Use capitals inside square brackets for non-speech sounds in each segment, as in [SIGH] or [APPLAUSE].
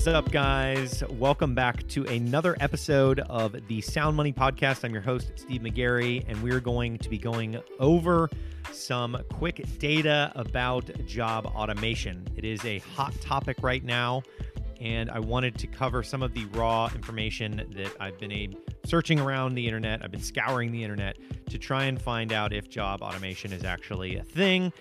What's up, guys? Welcome back to another episode of the Sound Money Podcast. I'm your host, Steve McGarry, and we're going to be going over some quick data about job automation. It is a hot topic right now, and I wanted to cover some of the raw information that I've been searching around the internet. I've been scouring the internet to try and find out if job automation is actually a thing.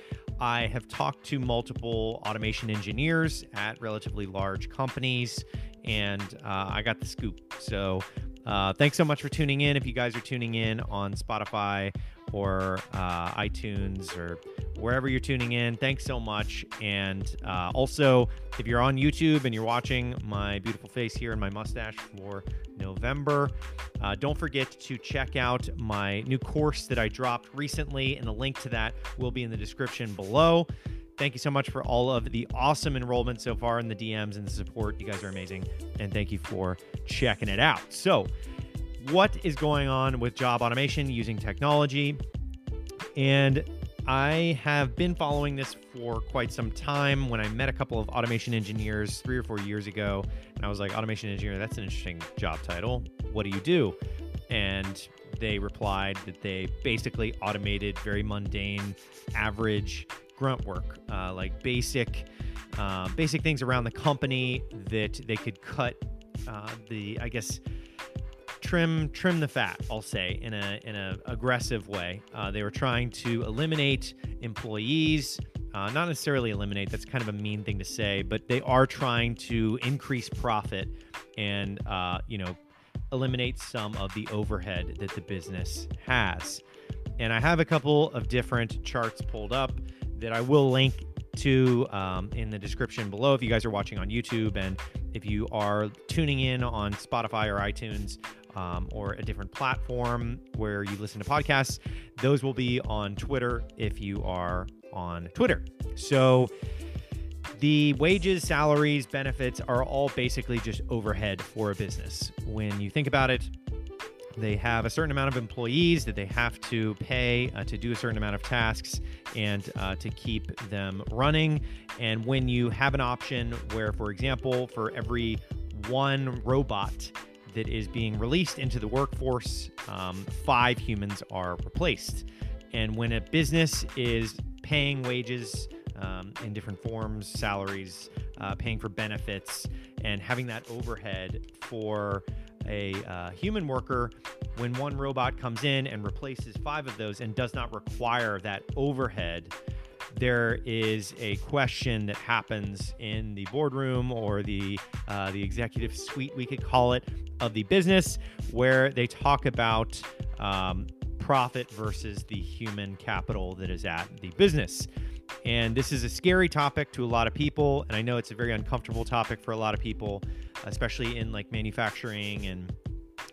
I have talked to multiple automation engineers at relatively large companies, and uh, I got the scoop. So, uh, thanks so much for tuning in. If you guys are tuning in on Spotify or uh, iTunes or wherever you're tuning in. Thanks so much. And uh, also, if you're on YouTube and you're watching my beautiful face here and my mustache for November, uh, don't forget to check out my new course that I dropped recently, and the link to that will be in the description below. Thank you so much for all of the awesome enrollment so far in the DMs and the support. You guys are amazing. And thank you for checking it out. So, what is going on with job automation using technology. And I have been following this for quite some time. When I met a couple of automation engineers three or four years ago, and I was like, Automation engineer, that's an interesting job title. What do you do? And they replied that they basically automated very mundane, average grunt work, uh, like basic, uh, basic things around the company that they could cut uh, the, I guess, trim trim the fat. I'll say in a in a aggressive way. Uh, they were trying to eliminate employees. Uh, not necessarily eliminate. That's kind of a mean thing to say, but they are trying to increase profit and uh, you know eliminate some of the overhead that the business has. And I have a couple of different charts pulled up that I will link to um, in the description below if you guys are watching on YouTube and if you are tuning in on Spotify or iTunes um, or a different platform where you listen to podcasts. Those will be on Twitter if you are on Twitter. So the wages, salaries, benefits are all basically just overhead for a business. When you think about it, they have a certain amount of employees that they have to pay uh, to do a certain amount of tasks and uh, to keep them running. And when you have an option where, for example, for every one robot that is being released into the workforce, um, five humans are replaced. And when a business is paying wages um, in different forms, salaries, uh, paying for benefits, and having that overhead for a uh, human worker, when one robot comes in and replaces five of those and does not require that overhead, there is a question that happens in the boardroom or the uh, the executive suite, we could call it, of the business, where they talk about um, profit versus the human capital that is at the business. And this is a scary topic to a lot of people, and I know it's a very uncomfortable topic for a lot of people, especially in like manufacturing and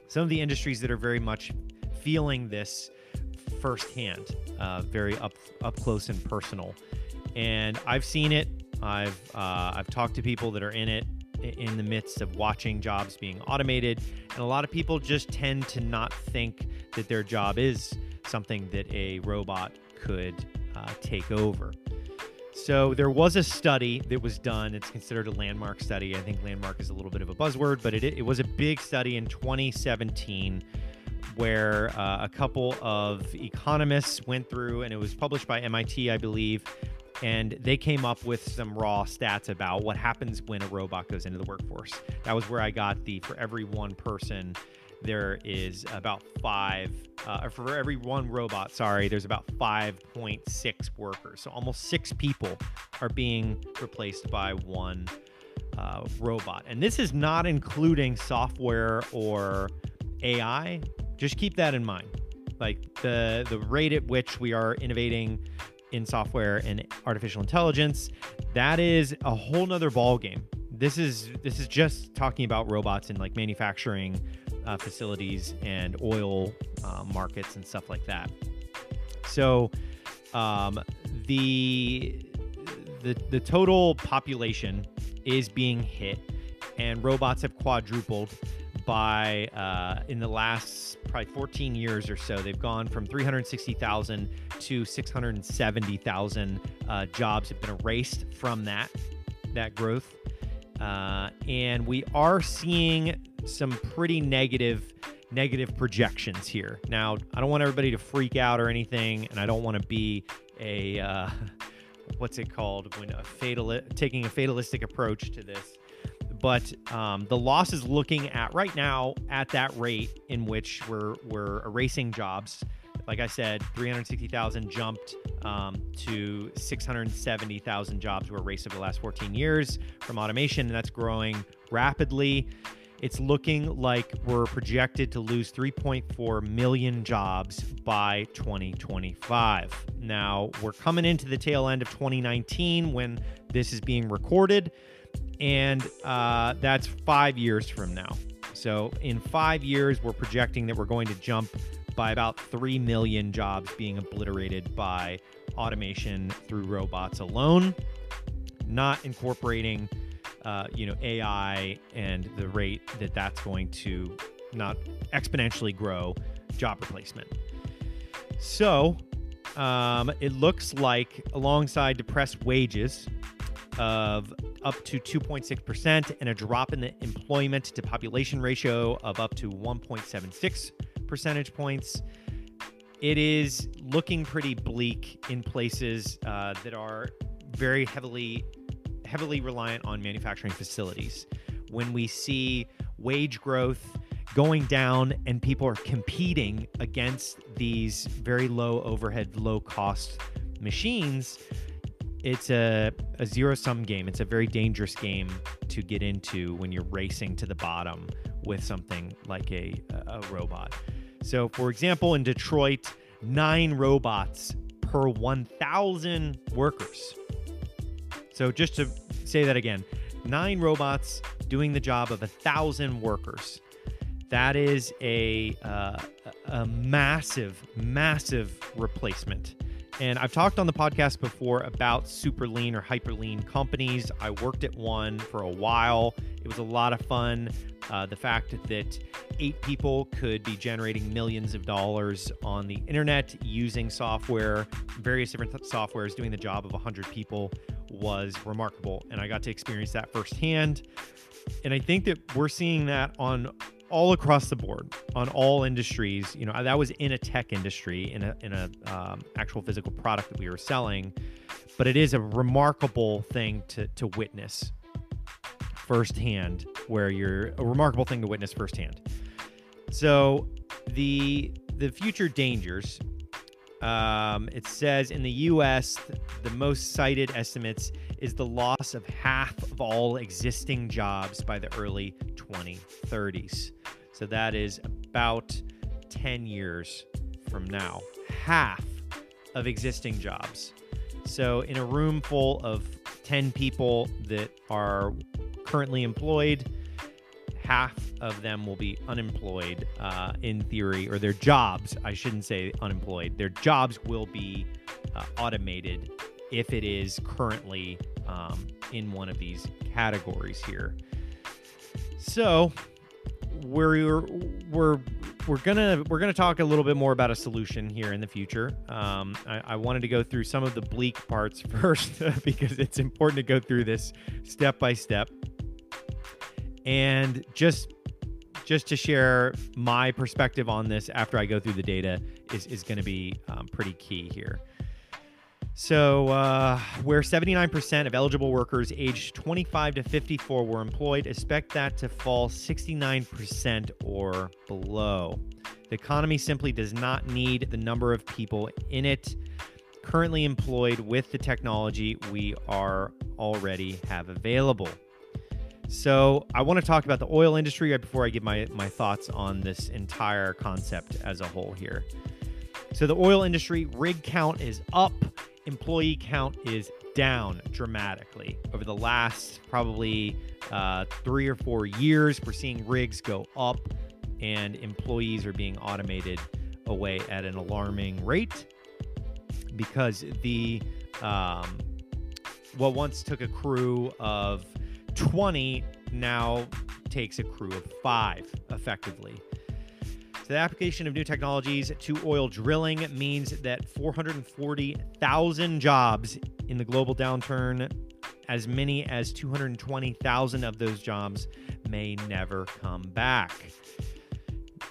some of the industries that are very much feeling this firsthand, uh, very up up close and personal. And I've seen it. I've uh, I've talked to people that are in it in the midst of watching jobs being automated, and a lot of people just tend to not think that their job is something that a robot could uh, take over. So there was a study that was done. It's considered a landmark study. I think landmark is a little bit of a buzzword, but it, it was a big study in 2017 where uh, a couple of economists went through, and it was published by MIT, I believe, and they came up with some raw stats about what happens when a robot goes into the workforce. That was where I got the for every one person, there is about five, uh, for every one robot, sorry, there's about 5.6 workers. So almost six people are being replaced by one uh, robot. And this is not including software or AI just keep that in mind. Like the the rate at which we are innovating in software and artificial intelligence, that is a whole nother ball game. This is this is just talking about robots in like manufacturing uh, facilities and oil uh, markets and stuff like that. So um, the the the total population is being hit, and robots have quadrupled by uh, in the last probably 14 years or so. They've gone from 360,000 to 670,000 uh, jobs have been erased from that that growth. Uh, and we are seeing some pretty negative negative projections here. Now, I don't want everybody to freak out or anything, and I don't want to be a uh, [LAUGHS] what's it called when a fatal taking a fatalistic approach to this. But um, the loss is looking at right now at that rate in which we're we're erasing jobs. Like I said, 360,000 jumped um, to 670,000 jobs were erased over the last 14 years from automation, and that's growing rapidly. It's looking like we're projected to lose 3.4 million jobs by 2025. Now, we're coming into the tail end of 2019 when this is being recorded, and uh, that's five years from now. So, in five years, we're projecting that we're going to jump by about 3 million jobs being obliterated by automation through robots alone, not incorporating uh, you know AI and the rate that that's going to not exponentially grow job replacement. So um, it looks like alongside depressed wages of up to 2.6% and a drop in the employment to population ratio of up to 1.76 percentage points. It is looking pretty bleak in places uh, that are very heavily heavily reliant on manufacturing facilities. When we see wage growth going down and people are competing against these very low overhead, low cost machines, it's a, a zero sum game. It's a very dangerous game to get into when you're racing to the bottom with something like a, a robot. So, for example, in Detroit, nine robots per 1,000 workers. So just to say that again, nine robots doing the job of a thousand workers. That is a uh, a massive, massive replacement. And I've talked on the podcast before about super lean or hyper lean companies. I worked at one for a while. It was a lot of fun. Uh, the fact that eight people could be generating millions of dollars on the internet using software, various different softwares doing the job of 100 people was remarkable. And I got to experience that firsthand. And I think that we're seeing that on all across the board on all industries you know that was in a tech industry in a in a um, actual physical product that we were selling but it is a remarkable thing to to witness firsthand where you're a remarkable thing to witness firsthand. So the the future dangers um, it says in the US, the most cited estimates is the loss of half of all existing jobs by the early 2030s. So that is about 10 years from now. Half of existing jobs. So, in a room full of 10 people that are currently employed, half of them will be unemployed uh, in theory, or their jobs, I shouldn't say unemployed, their jobs will be uh, automated if it is currently um, in one of these categories here. So we're we're we're gonna we're gonna talk a little bit more about a solution here in the future. Um, I, I wanted to go through some of the bleak parts [LAUGHS] first because it's important to go through this step by step and just just to share my perspective on this after I go through the data is, is going to be um, pretty key here. So, uh, where 79% of eligible workers aged 25 to 54 were employed, expect that to fall 69% or below. The economy simply does not need the number of people in it currently employed with the technology we are already have available. So, I want to talk about the oil industry right before I give my, my thoughts on this entire concept as a whole here. So, the oil industry rig count is up, employee count is down dramatically over the last probably uh, three or four years. We're seeing rigs go up, and employees are being automated away at an alarming rate because the um, what once took a crew of 20 now takes a crew of five effectively. So the application of new technologies to oil drilling means that 440,000 jobs in the global downturn as many as 220,000 of those jobs may never come back.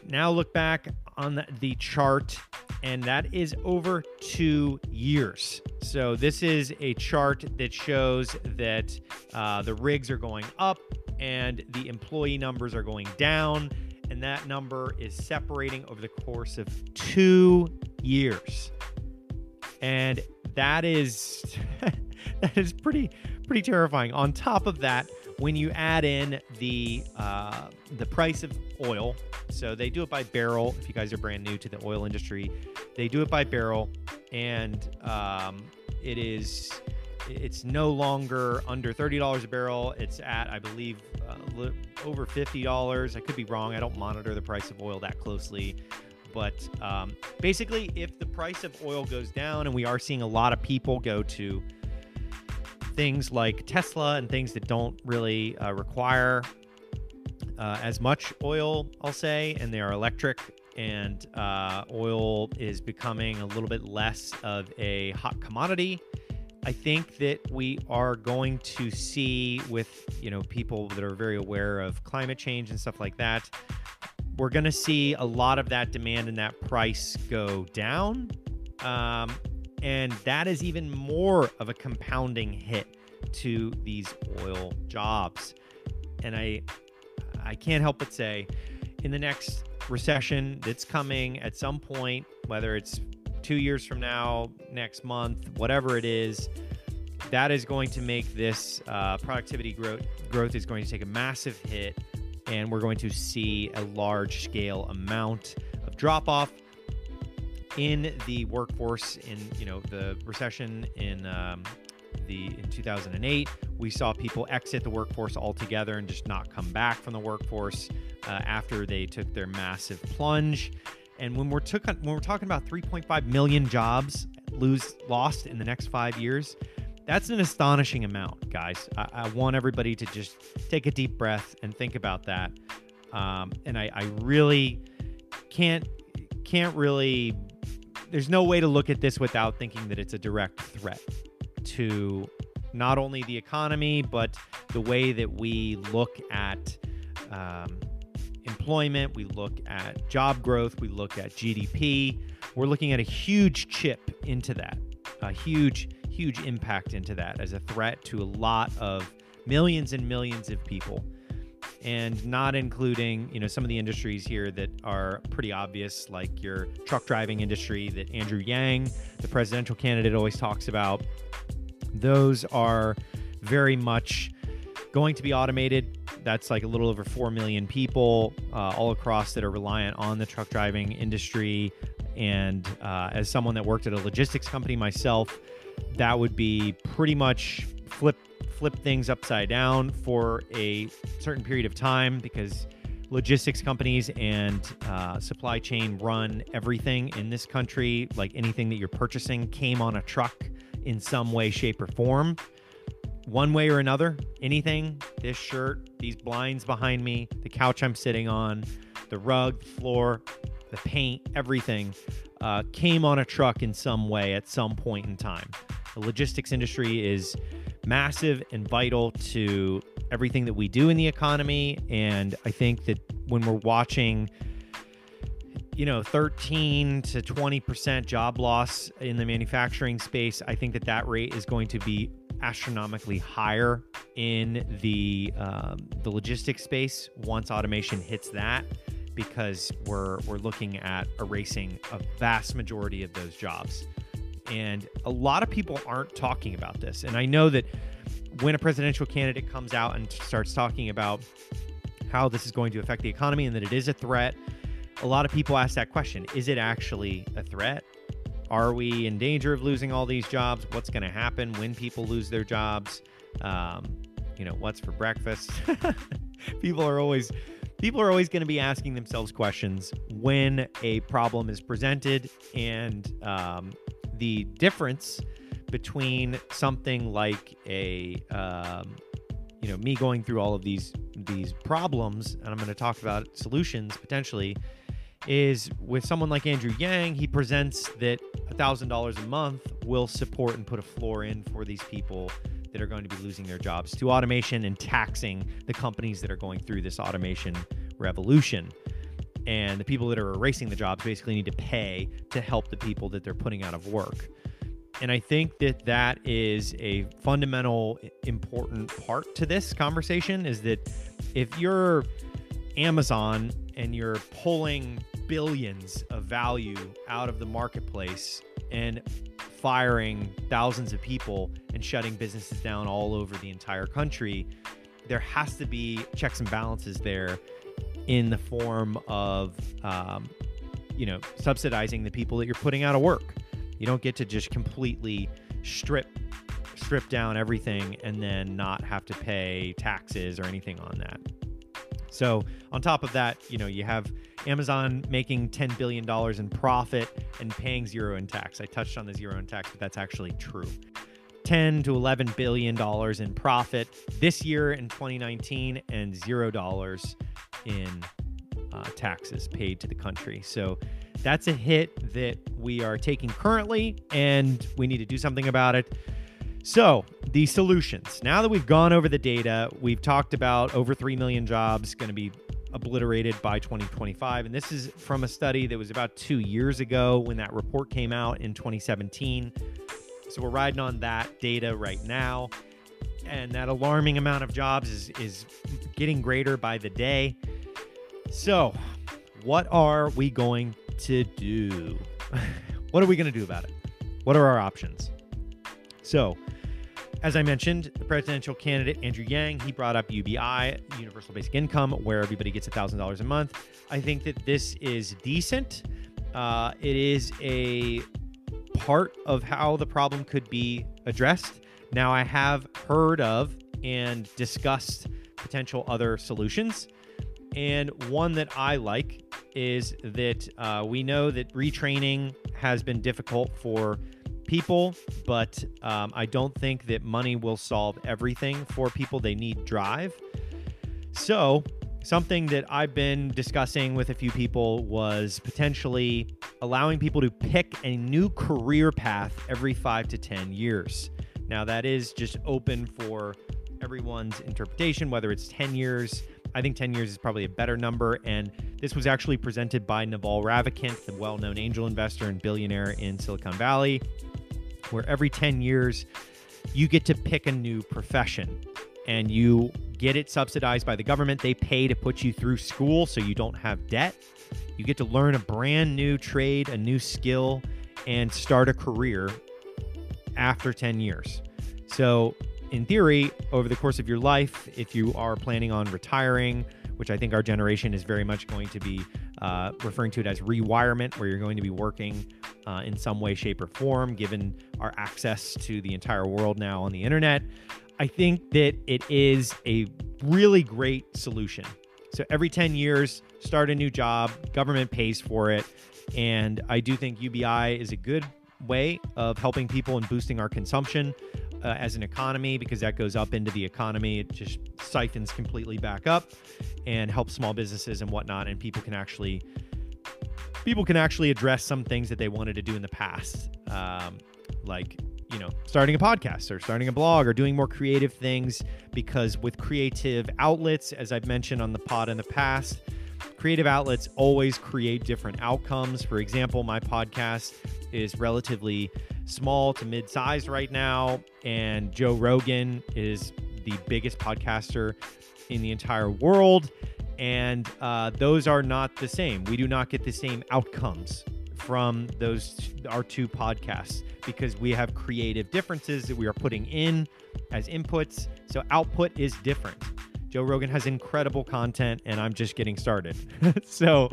Now look back on the chart, and that is over two years. So this is a chart that shows that uh, the rigs are going up and the employee numbers are going down, and that number is separating over the course of two years. And that is [LAUGHS] that is pretty pretty terrifying. On top of that, when you add in the uh, the price of oil, so they do it by barrel. If you guys are brand new to the oil industry, they do it by barrel, and um, it is it's no longer under thirty dollars a barrel. It's at I believe uh, over fifty dollars. I could be wrong. I don't monitor the price of oil that closely. But um, basically, if the price of oil goes down, and we are seeing a lot of people go to things like Tesla and things that don't really uh, require uh, as much oil, I'll say, and they are electric. And uh, oil is becoming a little bit less of a hot commodity. I think that we are going to see with you know people that are very aware of climate change and stuff like that. We're going to see a lot of that demand and that price go down. Um, and that is even more of a compounding hit to these oil jobs. And I I can't help but say in the next recession that's coming at some point, whether it's 2 years from now, next month, whatever it is, that is going to make this uh, productivity growth growth is going to take a massive hit and we're going to see a large scale amount of drop off in the workforce in you know the recession in um, the in 2008 we saw people exit the workforce altogether and just not come back from the workforce uh, after they took their massive plunge and when we're took when we're talking about 3.5 million jobs lose lost in the next five years that's an astonishing amount guys. I, I want everybody to just take a deep breath and think about that. Um, and I, I really can't can't really there's no way to look at this without thinking that it's a direct threat to not only the economy, but the way that we look at um, employment, we look at job growth, we look at GDP. We're looking at a huge chip into that, a huge, huge impact into that as a threat to a lot of millions and millions of people. And not including you know some of the industries here that are pretty obvious like your truck driving industry that andrew yang the presidential candidate always talks about. Those are very much going to be automated that's like a little over 4 million people uh, all across that are reliant on the truck driving industry and uh, as someone that worked at a logistics company myself that would be pretty much flip flip things upside down for a certain period of time because logistics companies and uh, supply chain run everything in this country. Like anything that you're purchasing came on a truck in some way, shape, or form. One way or another, anything, this shirt, these blinds behind me, the couch I'm sitting on, the rug, the floor, the paint, everything uh, came on a truck in some way at some point in time. The logistics industry is massive and vital to everything that we do in the economy. And I think that when we're watching, you know, 13 to 20% job loss in the manufacturing space, I think that that rate is going to be astronomically higher in the um, the logistics space once automation hits that because we're we're looking at erasing a vast majority of those jobs and a lot of people aren't talking about this. And I know that when a presidential candidate comes out and starts talking about how this is going to affect the economy and that it is a threat, a lot of people ask that question Is it actually a threat? Are we in danger of losing all these jobs? What's going to happen when people lose their jobs? Um, you know, what's for breakfast? [LAUGHS] people are always people are always going to be asking themselves questions when a problem is presented and um, the difference between something like a um, you know me going through all of these these problems and i'm going to talk about solutions potentially is with someone like andrew yang he presents that $1000 a month will support and put a floor in for these people that are going to be losing their jobs to automation and taxing the companies that are going through this automation revolution. And the people that are erasing the jobs basically need to pay to help the people that they're putting out of work. And I think that that is a fundamental, important part to this conversation is that if you're Amazon and you're pulling billions of value out of the marketplace and firing thousands of people and shutting businesses down all over the entire country, there has to be checks and balances there in the form of, um, you know, subsidizing the people that you're putting out of work. You don't get to just completely strip strip down everything and then not have to pay taxes or anything on that. So, on top of that, you know, you have Amazon making $10 billion in profit and paying zero in tax. I touched on the zero in tax, but that's actually true. 10 to 11 billion dollars in profit this year in 2019 and zero dollars in uh, taxes paid to the country. So that's a hit that we are taking currently, and we need to do something about it. So, the solutions. Now that we've gone over the data, we've talked about over 3 million jobs going to be obliterated by 2025. And this is from a study that was about two years ago when that report came out in 2017. So, we're riding on that data right now. And that alarming amount of jobs is, is getting greater by the day. So, what are we going to do? [LAUGHS] what are we going to do about it? What are our options? So, as I mentioned, the presidential candidate Andrew Yang, he brought up UBI, Universal Basic Income, where everybody gets $1,000 a month. I think that this is decent. Uh, it is a part of how the problem could be addressed. Now, I have heard of and discussed potential other solutions. And one that I like is that uh, we know that retraining has been difficult for people, but um, I don't think that money will solve everything for people. They need drive. So, something that I've been discussing with a few people was potentially allowing people to pick a new career path every five to 10 years. Now, that is just open for everyone's interpretation, whether it's 10 years. I think 10 years is probably a better number. And this was actually presented by Naval Ravikant, the well known angel investor and billionaire in Silicon Valley where every 10 years you get to pick a new profession and you get it subsidized by the government. They pay to put you through school so you don't have debt. You get to learn a brand new trade, a new skill, and start a career after 10 years. So, in theory, over the course of your life, if you are planning on retiring, which I think our generation is very much going to be uh, referring to it as rewirement, where you're going to be working uh, in some way, shape, or form, given our access to the entire world now on the internet. I think that it is a really great solution. So every 10 years, start a new job, government pays for it. And I do think UBI is a good way of helping people and boosting our consumption uh, as an economy because that goes up into the economy. It just siphons completely back up and helps small businesses and whatnot. And people can actually people can actually address some things that they wanted to do in the past, um, like you know starting a podcast or starting a blog or doing more creative things. Because with creative outlets, as I've mentioned on the pod in the past, creative outlets always create different outcomes. For example, my podcast is relatively small to mid-sized right now, and Joe Rogan is the biggest podcaster in the entire world and uh, those are not the same. We do not get the same outcomes from those our two podcasts because we have creative differences that we are putting in as inputs. So output is different. Joe Rogan has incredible content, and I'm just getting started. [LAUGHS] so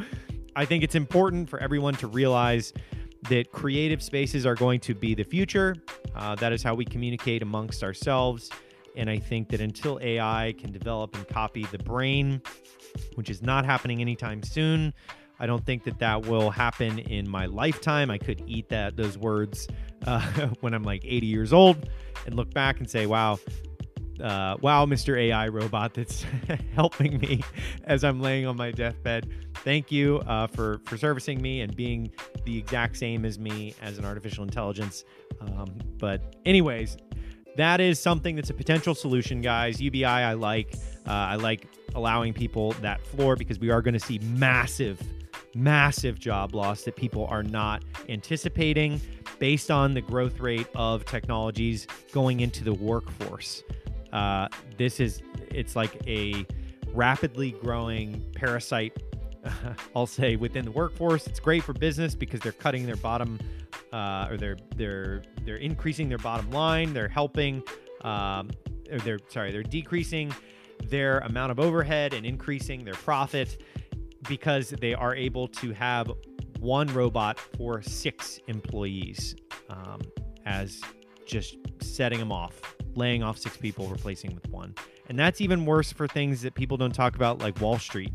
I think it's important for everyone to realize that creative spaces are going to be the future. Uh, that is how we communicate amongst ourselves. And I think that until AI can develop and copy the brain, which is not happening anytime soon, I don't think that that will happen in my lifetime. I could eat that those words [LAUGHS] uh, when I'm like 80 years old and look back and say, "Wow, uh, wow, Mr. AI robot, that's [LAUGHS] helping me as I'm laying on my deathbed. Thank you uh, for for servicing me and being the exact same as me as an artificial intelligence." Um, but anyways, that is something that's a potential solution, guys. UBI, I like. Uh, I like allowing people that floor because we are going to see massive, massive job loss that people are not anticipating based on the growth rate of technologies going into the workforce. Uh, this is, it's like a rapidly growing parasite [LAUGHS] I'll say within the workforce. It's great for business because they're cutting their bottom, uh, or they're they're they're increasing their bottom line. They're helping, um, they're sorry, they're decreasing their amount of overhead and increasing their profit because they are able to have one robot for six employees um, as just setting them off, laying off six people, replacing with one. And that's even worse for things that people don't talk about, like Wall Street.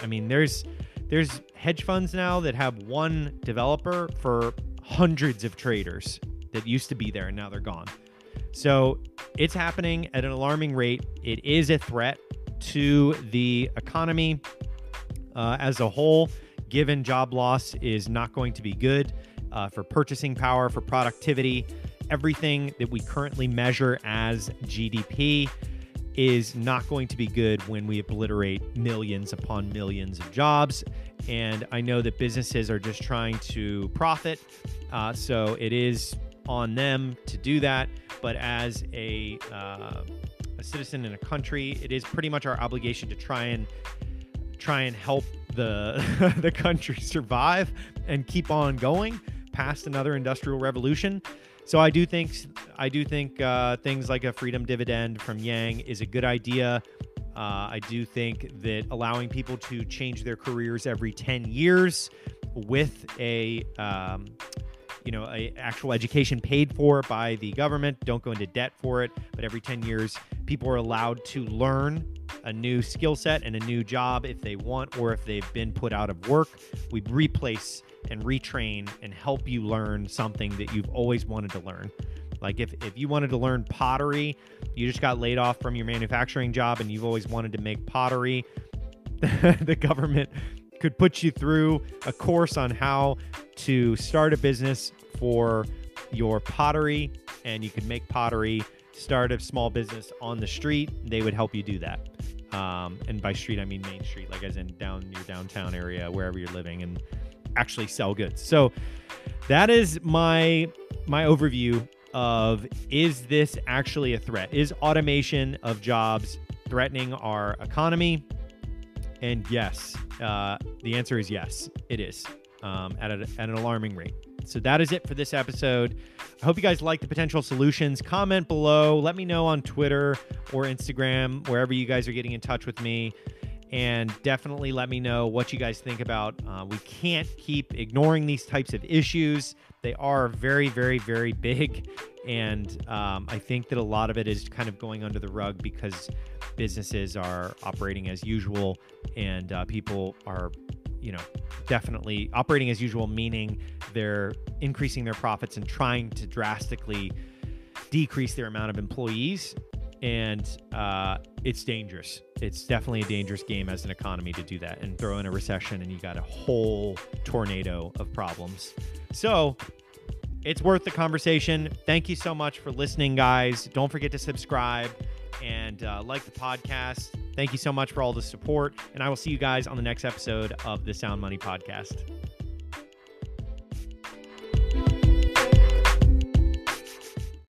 I mean, there's there's hedge funds now that have one developer for hundreds of traders that used to be there and now they're gone. So it's happening at an alarming rate. It is a threat to the economy uh, as a whole, given job loss is not going to be good uh, for purchasing power, for productivity, everything that we currently measure as GDP is not going to be good when we obliterate millions upon millions of jobs. And I know that businesses are just trying to profit. Uh, so it is on them to do that. But as a, uh, a citizen in a country, it is pretty much our obligation to try and try and help the [LAUGHS] the country survive and keep on going past another industrial revolution. So I do think I do think uh, things like a freedom dividend from Yang is a good idea. Uh, I do think that allowing people to change their careers every 10 years with a um, you know a actual education paid for by the government. Don't go into debt for it. But every 10 years people are allowed to learn a new skill set and a new job if they want or if they've been put out of work. We replace and retrain and help you learn something that you've always wanted to learn. Like if, if you wanted to learn pottery, you just got laid off from your manufacturing job and you've always wanted to make pottery, [LAUGHS] the government could put you through a course on how to start a business for your pottery and you could make pottery, start a small business on the street. They would help you do that. Um, and by street, I mean Main Street, like as in down your downtown area, wherever you're living. And actually sell goods. So that is my my overview of is this actually a threat? Is automation of jobs threatening our economy? And yes, uh, the answer is yes, it is um, at, a, at an alarming rate. So that is it for this episode. I hope you guys like the potential solutions. Comment below. Let me know on Twitter or Instagram, wherever you guys are getting in touch with me and definitely let me know what you guys think about. Uh, we can't keep ignoring these types of issues. They are very, very, very big. And um, I think that a lot of it is kind of going under the rug because businesses are operating as usual and uh, people are, you know, definitely operating as usual, meaning they're increasing their profits and trying to drastically decrease their amount of employees and uh, it's dangerous. It's definitely a dangerous game as an economy to do that and throw in a recession, and you got a whole tornado of problems. So it's worth the conversation. Thank you so much for listening, guys. Don't forget to subscribe and uh, like the podcast. Thank you so much for all the support, and I will see you guys on the next episode of the Sound Money Podcast.